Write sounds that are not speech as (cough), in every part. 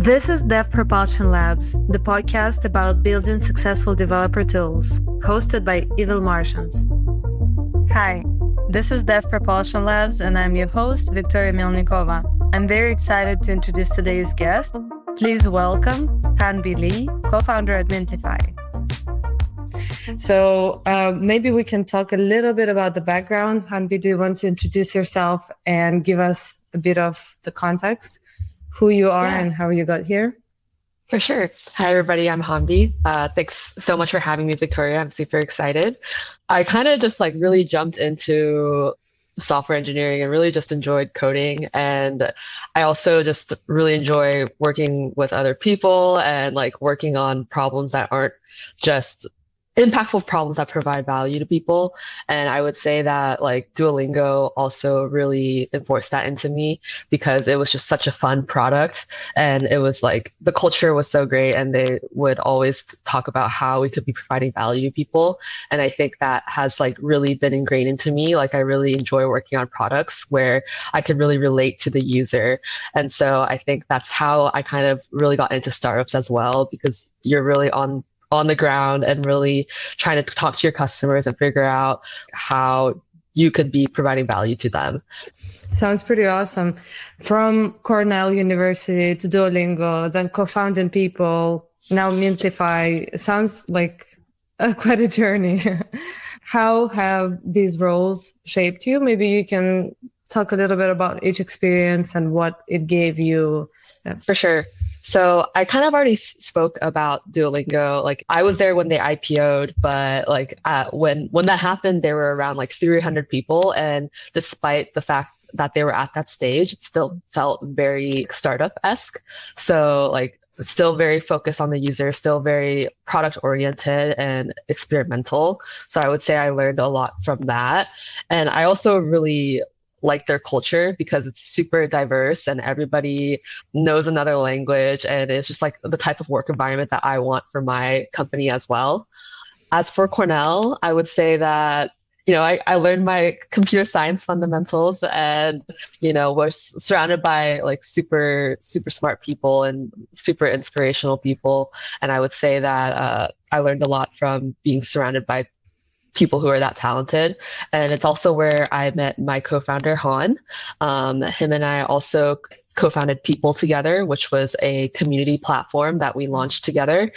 This is Dev Propulsion Labs, the podcast about building successful developer tools, hosted by Evil Martians. Hi, this is Dev Propulsion Labs, and I'm your host, Victoria Melnikova. I'm very excited to introduce today's guest. Please welcome Hahnbee Lee, co founder at Mintlify. So uh, maybe we can talk a little bit about the background. Hahnbee, do you want to introduce yourself and give us a bit of the context? Who you are yeah. and how you got here? For sure. Hi, everybody. I'm Hahnbee. Uh, thanks so much for having me, Victoria. I'm super excited. I kind of just like really jumped into software engineering and really just enjoyed coding. And I also just really enjoy working with other people and like working on problems that aren't just impactful problems that provide value to people. And I would say that like Duolingo also really enforced that into me because it was just such a fun product. And it was like the culture was so great and they would always talk about how we could be providing value to people. And I think that has like really been ingrained into me. Like I really enjoy working on products where I can really relate to the user. And so I think that's how I kind of really got into startups as well because you're really on on the ground and really trying to talk to your customers and figure out how you could be providing value to them. Sounds pretty awesome. From Cornell University to Duolingo, then co-founding people, now Mintlify. Sounds like a, (laughs) quite a journey. (laughs) How have these roles shaped you? Maybe you can talk a little bit about each experience and what it gave you. For sure. So I kind of already spoke about Duolingo. Like I was there when they IPO'd, but like uh, when when that happened, there were around like 300 people, and despite the fact that they were at that stage, it still felt very startup esque. So like still very focused on the user, still very product oriented and experimental. So I would say I learned a lot from that. And I also really like their culture because it's super diverse and everybody knows another language and it's just like the type of work environment that I want for my company as well. As for Cornell, I would say that you know, I, I learned my computer science fundamentals and, you know, was surrounded by like super, super smart people and super inspirational people. And I would say that uh, I learned a lot from being surrounded by people who are that talented. And it's also where I met my co-founder Han. Um, him and I also co-founded People Together, which was a community platform that we launched together.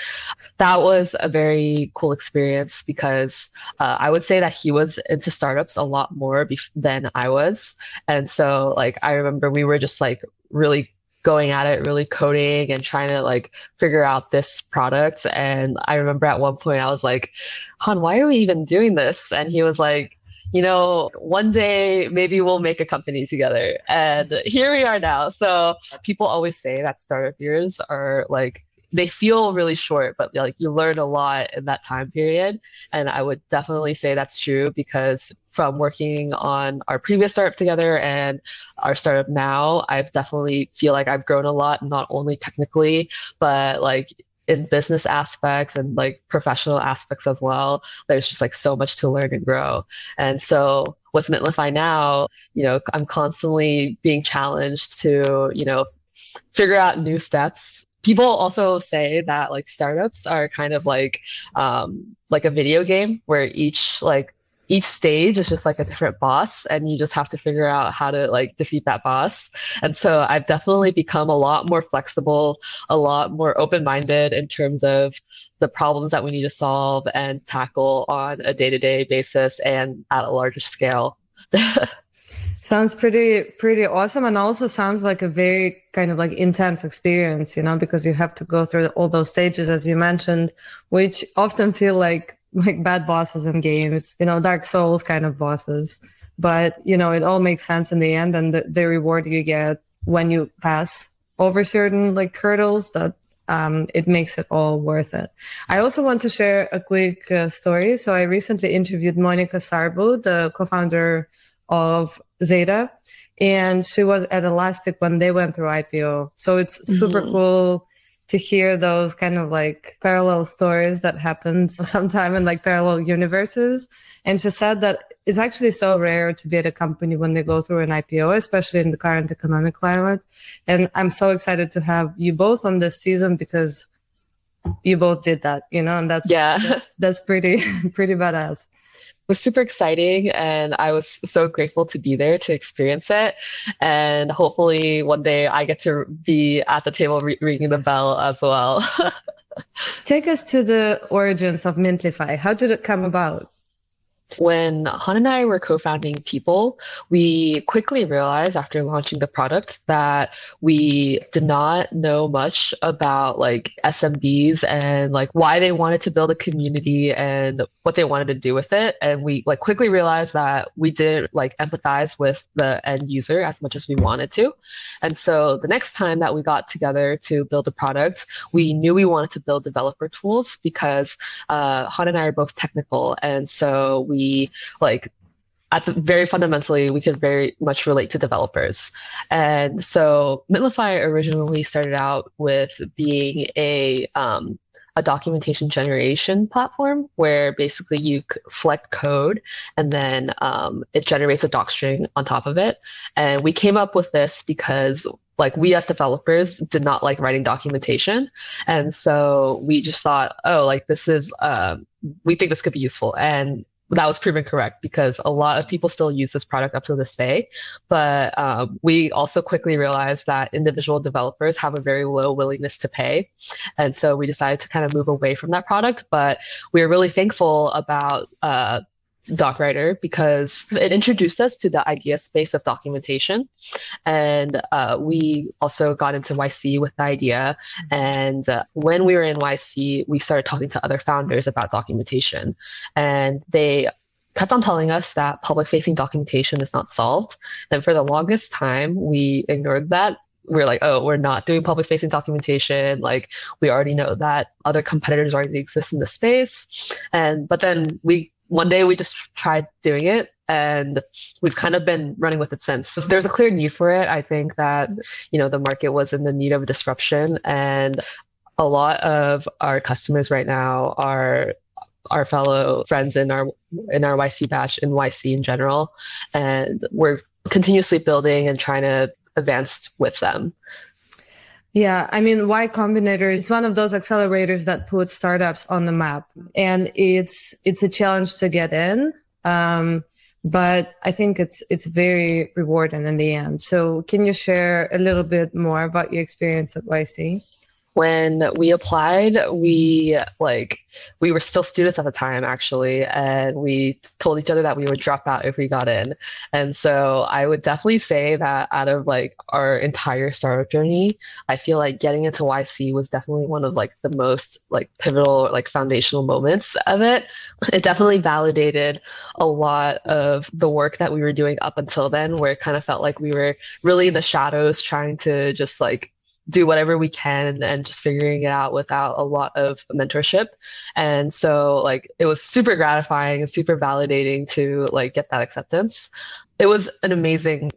That was a very cool experience because uh, I would say that he was into startups a lot more than I was, and so like I remember we were just like really going at it, really coding and trying to like figure out this product. And I remember at one point I was like, Han, why are we even doing this? And he was like, you know, one day maybe we'll make a company together. And here we are now. So people always say that startup years are like they feel really short, but like you learn a lot in that time period. And I would definitely say that's true because from working on our previous startup together and our startup now, I've definitely feel like I've grown a lot, not only technically, but like in business aspects and like professional aspects as well. There's just like so much to learn and grow. And so with Mintlify now, you know, I'm constantly being challenged to, you know, figure out new steps people also say that like startups are kind of like um like a video game where each like each stage is just like a different boss and you just have to figure out how to like defeat that boss. And so i've definitely become a lot more flexible a lot more open-minded in terms of the problems that we need to solve and tackle on a day-to-day basis and at a larger scale. (laughs) Sounds pretty pretty awesome and also sounds like a very kind of like intense experience, you know, because you have to go through all those stages as you mentioned, which often feel like like bad bosses in games, you know, Dark Souls kind of bosses. But, you know, it all makes sense in the end and the, the reward you get when you pass over certain like hurdles that um, it makes it all worth it. I also want to share a quick uh, story. So I recently interviewed Monica Sarbu, the co-founder of Xata, and she was at Elastic when they went through IPO. So it's super mm-hmm. cool to hear those kind of like parallel stories that happens (laughs) sometime in like parallel universes. And she said that it's actually so rare to be at a company when they go through an IPO, especially in the current economic climate. And I'm so excited to have you both on this season because you both did that, you know, and that's yeah, that's, that's pretty (laughs) pretty badass. Was super exciting and I was so grateful to be there to experience it. And hopefully one day I get to be at the table re- ringing the bell as well. (laughs) Take us to the origins of Mintlify. How did it come about? When Han and I were co-founding People, we quickly realized after launching the product that we did not know much about like SMBs and like why they wanted to build a community and what they wanted to do with it. And we like quickly realized that we didn't like empathize with the end user as much as we wanted to. And so the next time that we got together to build a product, we knew we wanted to build developer tools because uh, Han and I are both technical. And so we like at the very fundamentally, we could very much relate to developers. And so Mintlify originally started out with being a um, a documentation generation platform where basically you select code and then um, it generates a doc string on top of it. And we came up with this because like we as developers did not like writing documentation and so we just thought oh like this is um, we think this could be useful and that was proven correct because a lot of people still use this product up to this day. But um, we also quickly realized that individual developers have a very low willingness to pay. And so we decided to kind of move away from that product. But we are really thankful about uh, DocWriter because it introduced us to the idea space of documentation. And uh, we also got into YC with the idea. And uh, when we were in YC, we started talking to other founders about documentation. And they kept on telling us that public facing documentation is not solved. And for the longest time, we ignored that we're like, oh, we're not doing public facing documentation. Like we already know that other competitors already exist in the space. And but then we one day we just tried doing it and we've kind of been running with it since. So there's a clear need for it. I think that, you know, the market was in the need of disruption and a lot of our customers right now are our fellow friends in our in our YC batch in YC in general. And we're continuously building and trying to advance with them. Yeah, I mean, Y Combinator is one of those accelerators that put startups on the map, and it's it's a challenge to get in. Um, but I think it's it's very rewarding in the end. So, can you share a little bit more about your experience at YC? When we applied we like we were still students at the time actually and we told each other that we would drop out if we got in. And so i would definitely say that out of like our entire startup journey i feel like getting into yc was definitely one of like the most like pivotal or like foundational moments of it. It definitely validated a lot of the work that we were doing up until then where it kind of felt like we were really in the shadows trying to just like do whatever we can and just figuring it out without a lot of mentorship. And so like it was super gratifying and super validating to like get that acceptance. It was an amazing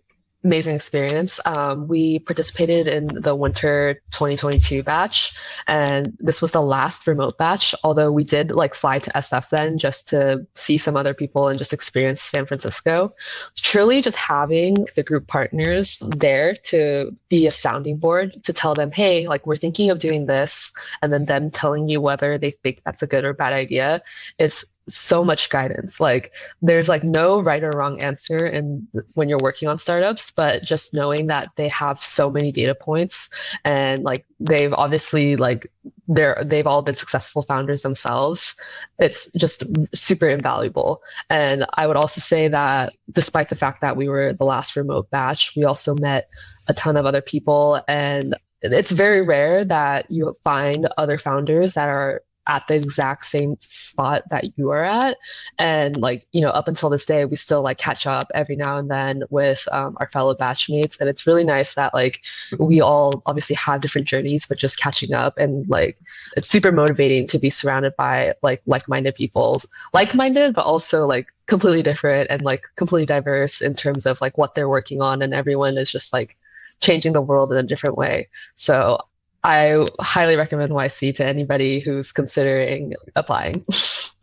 amazing experience. Um, we participated in the winter 2022 batch, and this was the last remote batch. Although we did like fly to SF then just to see some other people and just experience San Francisco. Truly, just having the group partners there to be a sounding board to tell them, hey, like we're thinking of doing this, and then them telling you whether they think that's a good or bad idea is so much guidance. Like there's like no right or wrong answer and when you're working on startups, but just knowing that they have so many data points and like they've obviously like they're they've all been successful founders themselves, it's just super invaluable. And I would also say that despite the fact that we were the last remote batch, we also met a ton of other people and it's very rare that you find other founders that are at the exact same spot that you are at. And like you know up until this day we still like catch up every now and then with um, our fellow batchmates. And it's really nice that like we all obviously have different journeys but just catching up and like it's super motivating to be surrounded by like like-minded people like-minded but also like completely different and like completely diverse in terms of like what they're working on. And everyone is just like changing the world in a different way. So I highly recommend YC to anybody who's considering applying.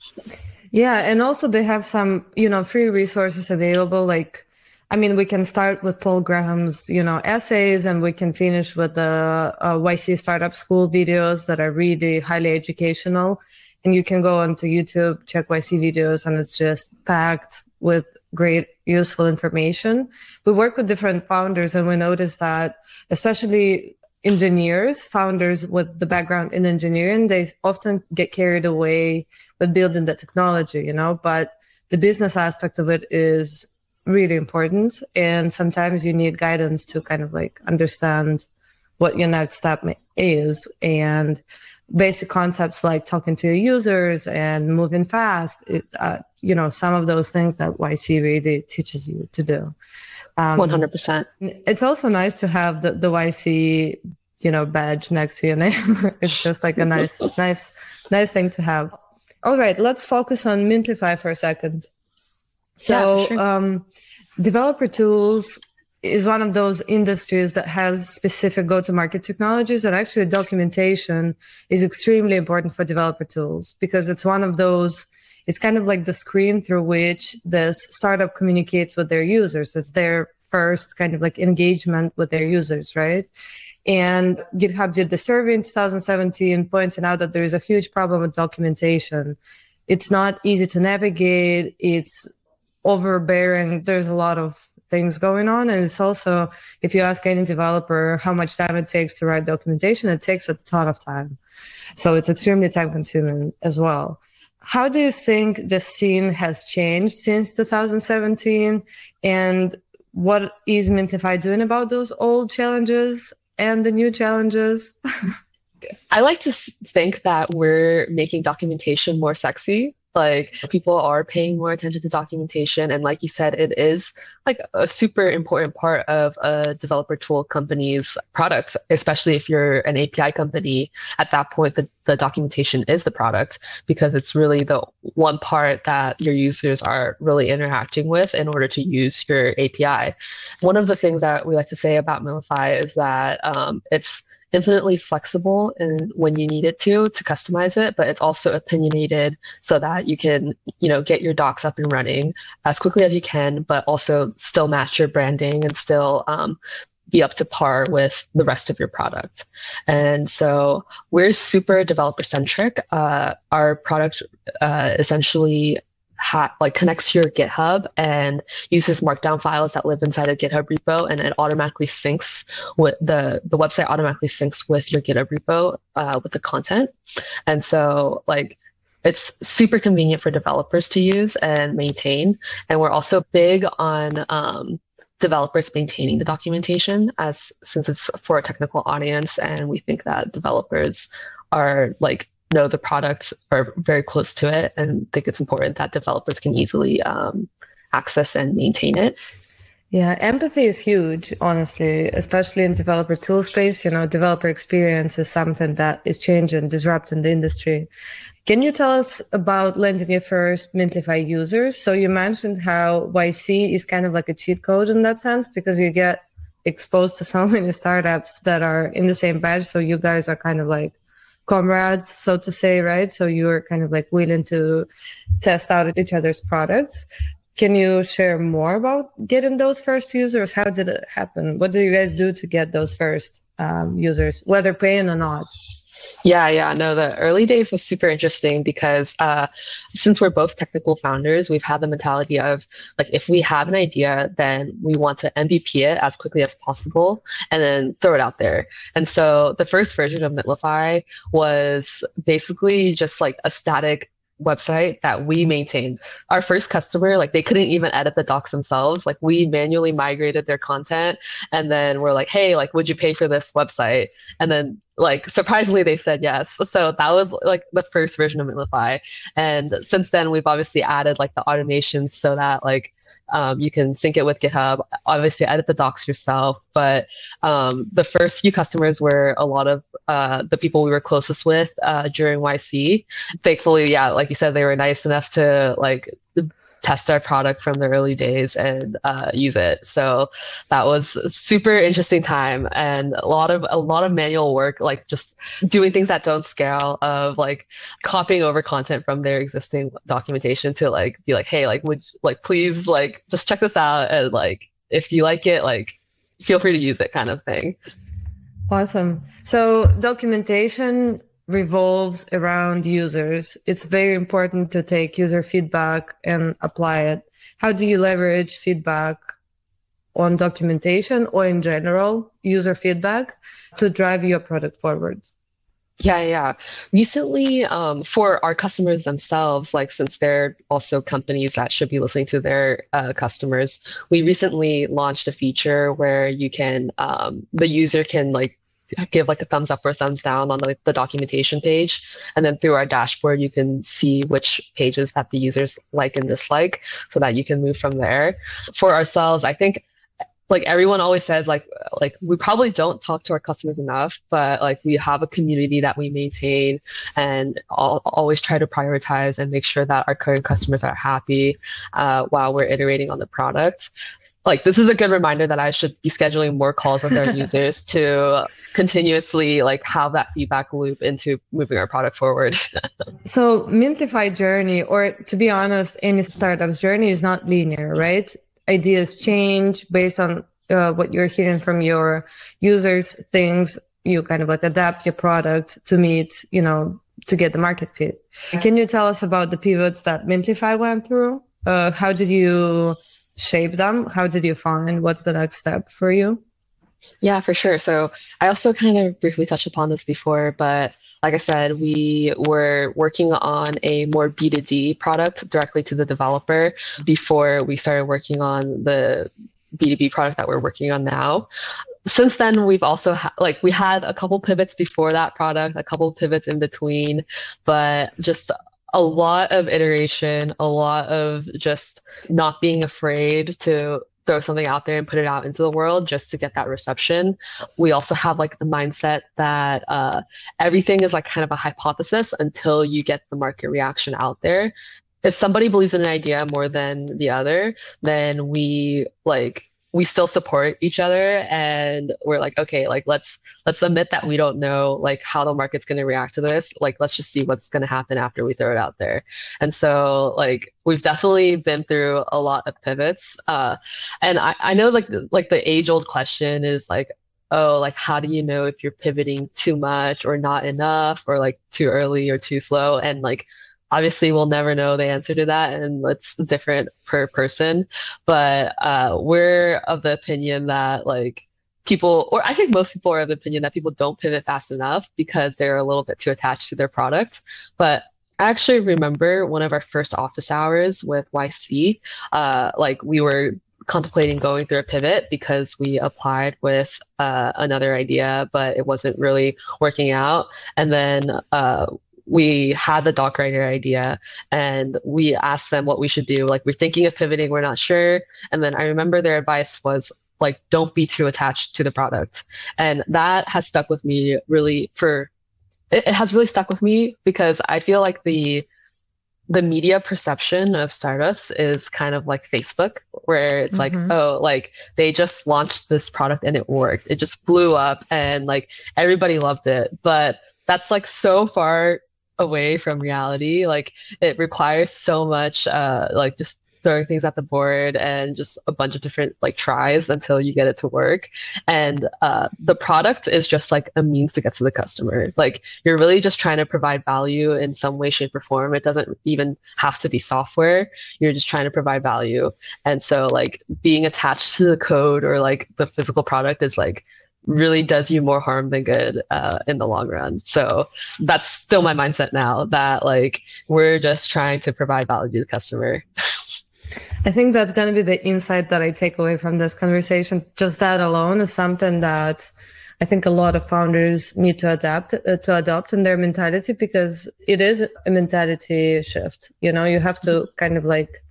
(laughs) yeah, and also they have some, you know, free resources available. Like, I mean, we can start with Paul Graham's, you know, essays, and we can finish with the uh, YC Startup School videos that are really highly educational. And you can go onto YouTube, check YC videos, and it's just packed with great, useful information. We work with different founders, and we notice that, especially engineers, founders with the background in engineering, they often get carried away with building the technology, you know, but the business aspect of it is really important. And sometimes you need guidance to kind of like understand what your next step is and basic concepts like talking to your users and moving fast. It, uh, you know, some of those things that YC really teaches you to do. Um, 100%. It's also nice to have the, the YC, you know, badge next to your name. (laughs) it's just like a nice, nice, nice thing to have. All right, let's focus on Mintlify for a second. So, yeah, sure. um, developer tools is one of those industries that has specific go-to-market technologies and actually documentation is extremely important for developer tools because it's one of those it's kind of like the screen through which this startup communicates with their users. It's their first kind of like engagement with their users, right? And GitHub did the survey in 2017 pointing out that there is a huge problem with documentation. It's not easy to navigate. It's overbearing. There's a lot of things going on. And it's also, if you ask any developer how much time it takes to write documentation, it takes a ton of time. So it's extremely time consuming as well. How do you think the scene has changed since 2017? And what is Mintlify doing about those old challenges and the new challenges? (laughs) I like to think that we're making documentation more sexy like people are paying more attention to documentation and like you said it is like a super important part of a developer tool company's product especially if you're an api company. At that point the, the documentation is the product because it's really the one part that your users are really interacting with in order to use your api one of the things that we like to say about Mintlify is that um, it's infinitely flexible and when you need it to to customize it but it's also opinionated so that you can you know get your docs up and running as quickly as you can but also still match your branding and still um, be up to par with the rest of your product. And so we're super developer centric. Uh, our product uh, essentially ha- like connects to your GitHub and uses markdown files that live inside a GitHub repo, and it automatically syncs with the the website automatically syncs with your GitHub repo uh, with the content. And so like it's super convenient for developers to use and maintain. And we're also big on um, developers maintaining the documentation as since it's for a technical audience and we think that developers are like know the products are very close to it and think it's important that developers can easily um, access and maintain it. Yeah, empathy is huge, honestly, especially in developer tool space. You know, developer experience is something that is changing, disrupting the industry. Can you tell us about landing your first Mintlify users? So you mentioned how YC is kind of like a cheat code in that sense because you get exposed to so (laughs) many startups that are in the same batch. So you guys are kind of like comrades, so to say, right? So you're kind of like willing to test out each other's products. Can you share more about getting those first users? How did it happen? What do you guys do to get those first um, users, whether paying or not? Yeah, yeah. No, the early days was super interesting because uh, since we're both technical founders, we've had the mentality of like, if we have an idea, then we want to MVP it as quickly as possible and then throw it out there. And so the first version of Mintlify was basically just like a static website that we maintained. Our first customer, like they couldn't even edit the docs themselves. Like we manually migrated their content and then we're like, hey, like, would you pay for this website? And then like surprisingly they said yes. So that was like the first version of Mintlify. And since then we've obviously added like the automations so that like um, you can sync it with GitHub. Obviously, edit the docs yourself. But um, the first few customers were a lot of uh, the people we were closest with uh, during YC. Thankfully, yeah, like you said, they were nice enough to like test our product from the early days and uh, use it. So that was super interesting time and a lot of a lot of manual work, like just doing things that don't scale, of like copying over content from their existing documentation to like be like, hey, like would like please like just check this out and like if you like it, like feel free to use it, kind of thing. Awesome. So documentation revolves around users. It's very important to take user feedback and apply it. How do you leverage feedback on documentation or in general user feedback to drive your product forward? Yeah, yeah. Recently, um, for our customers themselves, like since they're also companies that should be listening to their uh, customers, we recently launched a feature where you can, um, the user can like give like a thumbs up or thumbs down on the, the documentation page. And then through our dashboard, you can see which pages that the users like and dislike so that you can move from there. For ourselves, I think like everyone always says like like we probably don't talk to our customers enough but like we have a community that we maintain and I'll always try to prioritize and make sure that our current customers are happy uh, while we're iterating on the product like this is a good reminder that I should be scheduling more calls with our (laughs) users to continuously like have that feedback loop into moving our product forward. (laughs) so Mintlify journey, or to be honest, any startup's journey is not linear, right? Ideas change based on uh, what you're hearing from your users, things you kind of like adapt your product to meet, you know, to get the market fit. Can you tell us about the pivots that Mintlify went through? Uh, how did you shape them? How did you find what's the next step for you? Yeah, for sure. So I also kind of briefly touched upon this before, but like I said, we were working on a more B2D product directly to the developer before we started working on the B2B product that we're working on now. Since then, we've also ha- like we had a couple pivots before that product, a couple pivots in between, but just a lot of iteration, a lot of just not being afraid to throw something out there and put it out into the world just to get that reception. We also have like the mindset that uh, everything is like kind of a hypothesis until you get the market reaction out there. If somebody believes in an idea more than the other, then we like we still support each other and we're like okay like let's let's admit that we don't know like how the market's going to react to this. Like let's just see what's going to happen after we throw it out there. And so like we've definitely been through a lot of pivots uh and i i know like like the age old question is like oh like how do you know if you're pivoting too much or not enough or like too early or too slow? And like obviously we'll never know the answer to that and it's different per person but uh, we're of the opinion that like people or i think most people are of the opinion that people don't pivot fast enough because they're a little bit too attached to their product but I actually remember one of our first office hours with YC. Uh, like we were contemplating going through a pivot because we applied with uh, another idea, but it wasn't really working out. And then uh, we had the doc writer idea and we asked them what we should do. Like, we're thinking of pivoting, we're not sure. And then I remember their advice was like, don't be too attached to the product. And that has stuck with me really for, it, it has really stuck with me because I feel like the, the media perception of startups is kind of like Facebook, where it's mm-hmm. like, oh, like they just launched this product and it worked. It just blew up and like everybody loved it. But that's like so far away from reality. Like it requires so much, uh, like just throwing things at the board and just a bunch of different like tries until you get it to work. And uh, the product is just like a means to get to the customer. Like you're really just trying to provide value in some way, shape, or form. It doesn't even have to be software. You're just trying to provide value. And so like being attached to the code or like the physical product is like really does you more harm than good uh, in the long run. So that's still my mindset now that like we're just trying to provide value to the customer. (laughs) I think that's going to be the insight that I take away from this conversation. Just that alone is something that I think a lot of founders need to adapt uh, to adopt in their mentality because it is a mentality shift. You know, you have to kind of like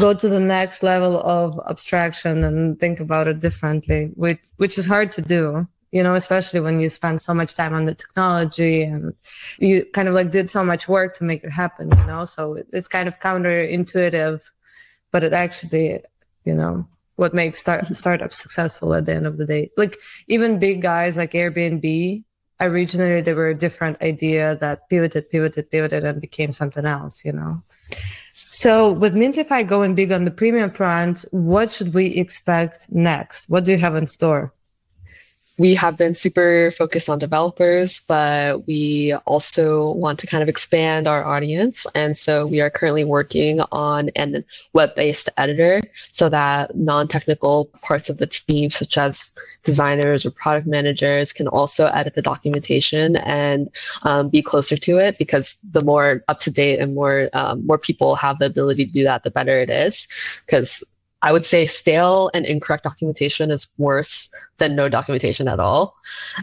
go to the next level of abstraction and think about it differently, which which is hard to do. You know, especially when you spend so much time on the technology and you kind of like did so much work to make it happen. You know, so it's kind of counterintuitive but it actually, you know, what makes start mm-hmm. startups successful at the end of the day. Like even big guys like Airbnb, originally they were a different idea that pivoted, pivoted, pivoted, and became something else. You know. So with Mintlify going big on the premium front, what should we expect next? What do you have in store? We have been super focused on developers, but we also want to kind of expand our audience. And so we are currently working on an web based editor so that non technical parts of the team, such as designers or product managers, can also edit the documentation and um, be closer to it because the more up to date and more, um, more people have the ability to do that, the better it is. Because I would say stale and incorrect documentation is worse than no documentation at all.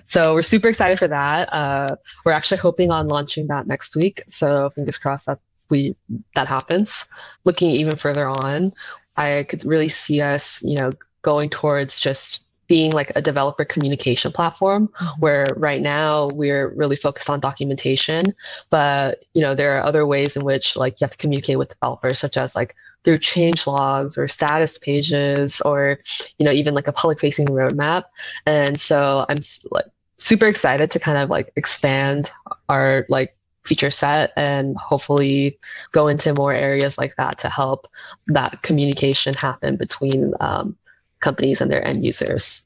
So we're super excited for that. Uh, we're actually hoping on launching that next week. So fingers crossed that we that happens. Looking even further on, I could really see us, you know, going towards just being like a developer communication platform mm-hmm. where right now we're really focused on documentation but you know there are other ways in which like you have to communicate with developers such as like through change logs or status pages or you know even like a public facing roadmap and so i'm like super excited to kind of like expand our like feature set and hopefully go into more areas like that to help that communication happen between um, companies and their end users.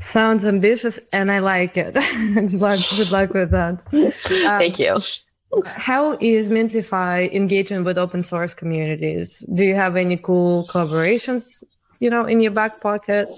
Sounds ambitious and i like it. Good (laughs) luck good luck with that. (laughs) Um, thank you. how is Mintlify engaging with open source communities? Do you have any cool collaborations, you know, in your back pocket?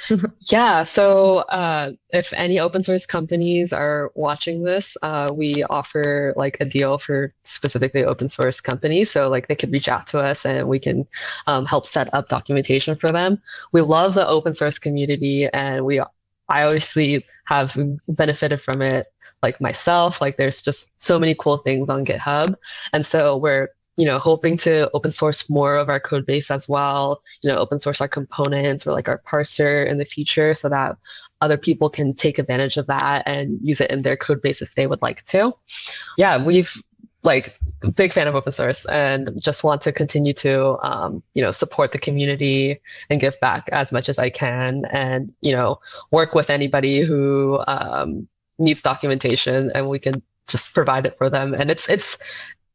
(laughs) yeah. So, uh, if any open source companies are watching this, uh, we offer like a deal for specifically open source companies. So, like, they could reach out to us and we can um, help set up documentation for them. We love the open source community and we I obviously have benefited from it like myself. Like there's just so many cool things on GitHub. And so we're, you know, hoping to open source more of our code base as well, you know, open source our components or like our parser in the future so that other people can take advantage of that and use it in their code base if they would like to. Yeah, we've like big fan of open source and just want to continue to um, you know support the community and give back as much as i can and you know work with anybody who um, needs documentation and we can just provide it for them and it's it's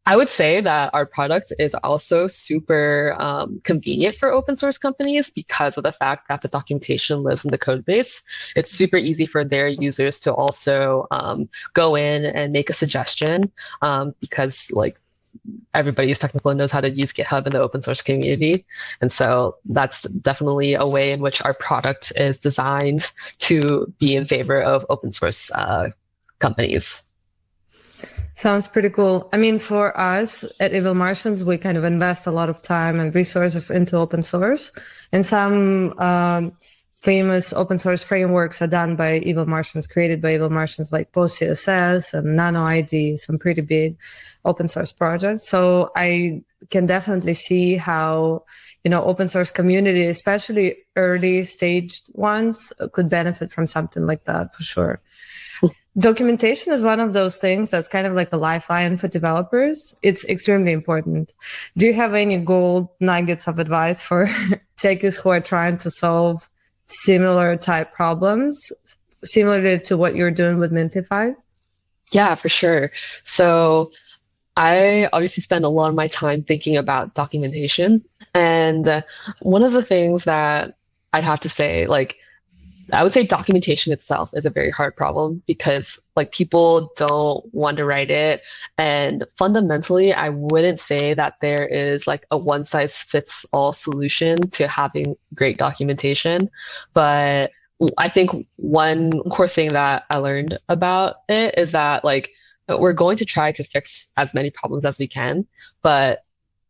I would say that our product is also super um, convenient for open source companies because of the fact that the documentation lives in the code base. It's super easy for their users to also um, go in and make a suggestion um, because like everybody is technical and knows how to use GitHub in the open source community. And so that's definitely a way in which our product is designed to be in favor of open source uh, companies. Sounds pretty cool. I mean, for us at Evil Martians, we kind of invest a lot of time and resources into open source. And some um, famous open source frameworks are done by Evil Martians, created by Evil Martians, like PostCSS and NanoID, some pretty big open source projects. So I can definitely see how, you know, open source community, especially early staged ones, could benefit from something like that for sure documentation is one of those things that's kind of like the lifeline for developers. It's extremely important. Do you have any gold nuggets of advice for (laughs) techies who are trying to solve similar type problems, similar to what you're doing with Mintlify? Yeah, for sure. So I obviously spend a lot of my time thinking about documentation. And one of the things that I'd have to say, like, I would say documentation itself is a very hard problem because like people don't want to write it. And fundamentally, I wouldn't say that there is like a one size fits all solution to having great documentation. But I think one core thing that I learned about it is that like we're going to try to fix as many problems as we can, but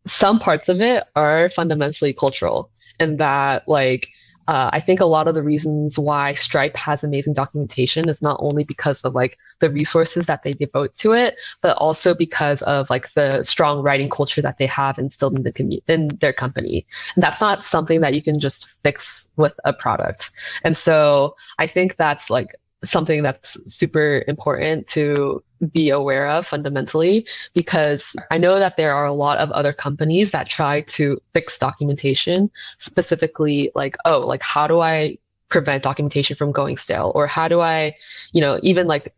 some parts of it are fundamentally cultural and that like uh, I think a lot of the reasons why Stripe has amazing documentation is not only because of like the resources that they devote to it, but also because of like the strong writing culture that they have instilled in the commu- in their company. And that's not something that you can just fix with a product. And so I think that's like something that's super important to be aware of fundamentally because I know that there are a lot of other companies that try to fix documentation specifically like oh like how do I prevent documentation from going stale? Or how do I you know even like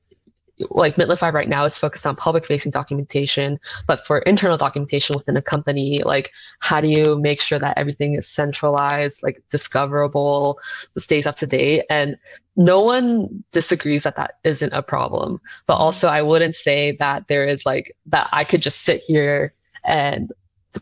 like Mintlify right now is focused on public facing documentation, but for internal documentation within a company, like how do you make sure that everything is centralized, like discoverable, stays up to date? And no one disagrees that that isn't a problem. But mm-hmm. also, I wouldn't say that there is like that I could just sit here and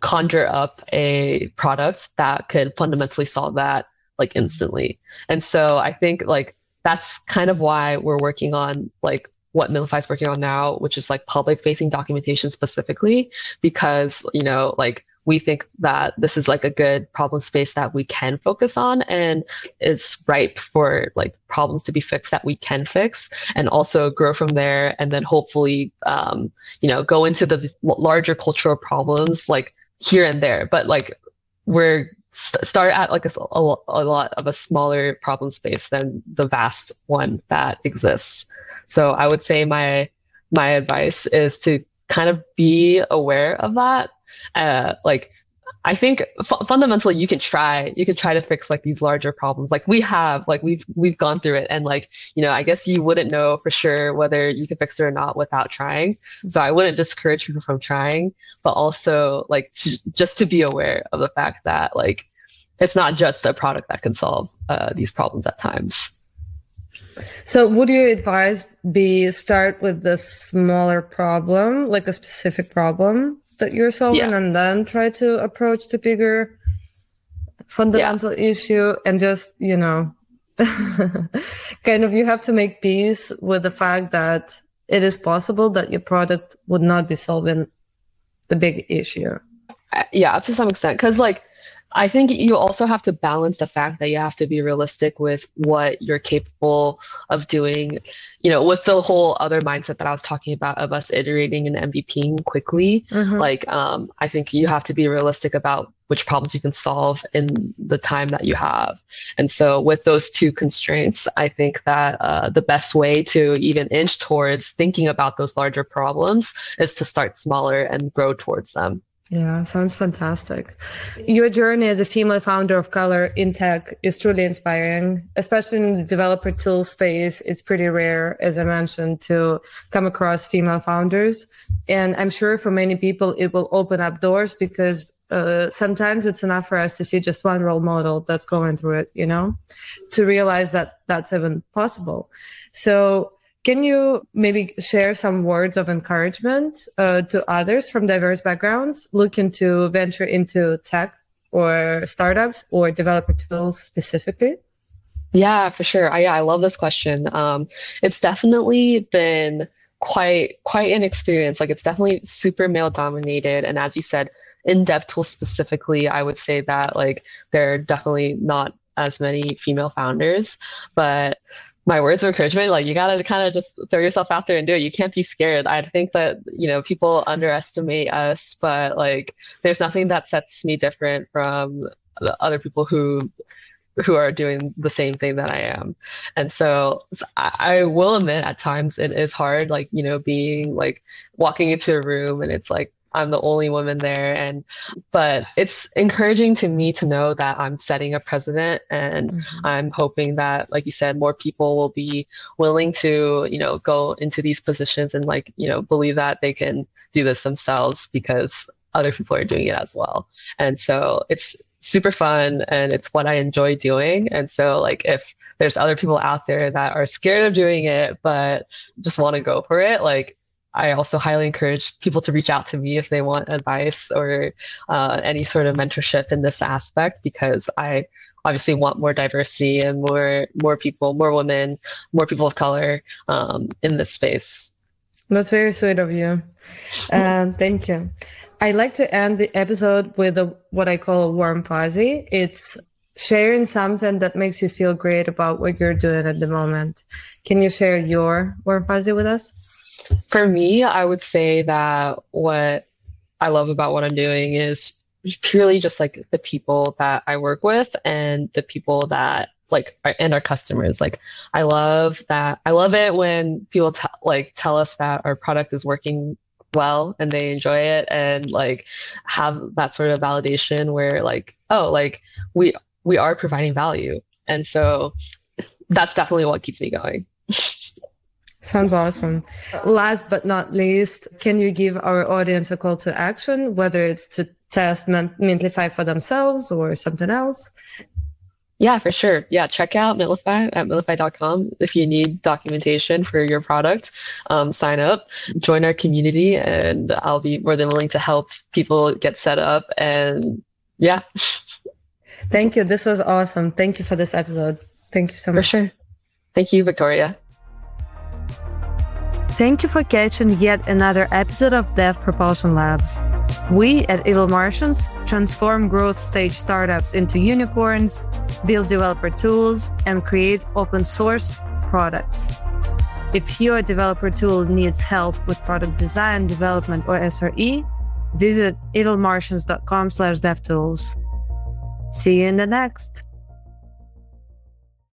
conjure up a product that could fundamentally solve that like instantly. And so I think like that's kind of why we're working on like what Mintlify is working on now, which is like public facing documentation specifically, because, you know, like we think that this is like a good problem space that we can focus on and is ripe for like problems to be fixed that we can fix and also grow from there and then hopefully um, you know go into the larger cultural problems like here and there. But like we're st- start at like a, a lot of a smaller problem space than the vast one that exists so I would say my my advice is to kind of be aware of that. Uh, like I think fundamentally you can try you can try to fix like these larger problems. Like we have like we've we've gone through it and like you know I guess you wouldn't know for sure whether you can fix it or not without trying. So I wouldn't discourage people from trying but also like to, just to be aware of the fact that like it's not just a product that can solve uh, these problems at times so would you advise be start with the smaller problem, like a specific problem that you're solving, yeah. and then try to approach the bigger fundamental yeah. issue and just, you know, (laughs) kind of you have to make peace with the fact that it is possible that your product would not be solving the big issue. Uh, yeah, to some extent. Cause like I think you also have to balance the fact that you have to be realistic with what you're capable of doing, you know, with the whole other mindset that I was talking about of us iterating and MVPing quickly. Mm-hmm. Like, um, I think you have to be realistic about which problems you can solve in the time that you have. And so, with those two constraints, I think that uh, the best way to even inch towards thinking about those larger problems is to start smaller and grow towards them. Yeah, sounds fantastic. Your journey as a female founder of color in tech is truly inspiring, especially in the developer tool space. It's pretty rare, as I mentioned, to come across female founders. And I'm sure for many people, it will open up doors because uh, sometimes it's enough for us to see just one role model that's going through it, you know, to realize that that's even possible. So can you maybe share some words of encouragement uh, to others from diverse backgrounds looking to venture into tech or startups or developer tools specifically? Yeah, for sure. I, I love this question. Um, it's definitely been quite quite an experience. Like it's definitely super male dominated, and as you said, in dev tools specifically, I would say that like there are definitely not as many female founders, but my words of encouragement like you gotta kind of just throw yourself out there and do it. You can't be scared. I think that you know people underestimate us but like there's nothing that sets me different from the other people who who are doing the same thing that i am. And so I, I will admit at times it is hard like you know being like walking into a room and it's like I'm the only woman there. And, but it's encouraging to me to know that I'm setting a precedent and mm-hmm. I'm hoping that, like you said, more people will be willing to, you know, go into these positions and like, you know, believe that they can do this themselves because other people are doing it as well. And so it's super fun and it's what I enjoy doing. And so like if there's other people out there that are scared of doing it but just want to go for it, like I also highly encourage people to reach out to me if they want advice or uh, any sort of mentorship in this aspect because I obviously want more diversity and more more people, more women, more people of color um, in this space. That's very sweet of you. Uh, thank you. I like to end the episode with a, what I call a warm fuzzy. It's sharing something that makes you feel great about what you're doing at the moment. Can you share your warm fuzzy with us? For me, I would say that what I love about what I'm doing is purely just like the people that I work with and the people that like and our customers. Like I love that. I love it when people t- like tell us that our product is working well and they enjoy it and like have that sort of validation where like oh like we we are providing value and so that's definitely what keeps me going (laughs) Sounds awesome. Last but not least, can you give our audience a call to action, whether it's to test Mintlify for themselves or something else? Yeah, for sure. Yeah, check out Mintlify at mintlify.com if you need documentation for your product. Um, sign up, join our community, and I'll be more than willing to help people get set up. And yeah. Thank you. This was awesome. Thank you for this episode. Thank you so much. For sure. Thank you, Victoria. Thank you for catching yet another episode of Dev Propulsion Labs. We at Evil Martians transform growth stage startups into unicorns, build developer tools, and create open source products. If your developer tool needs help with product design, development, or SRE, visit evilmartians.com slash devtools. See you in the next.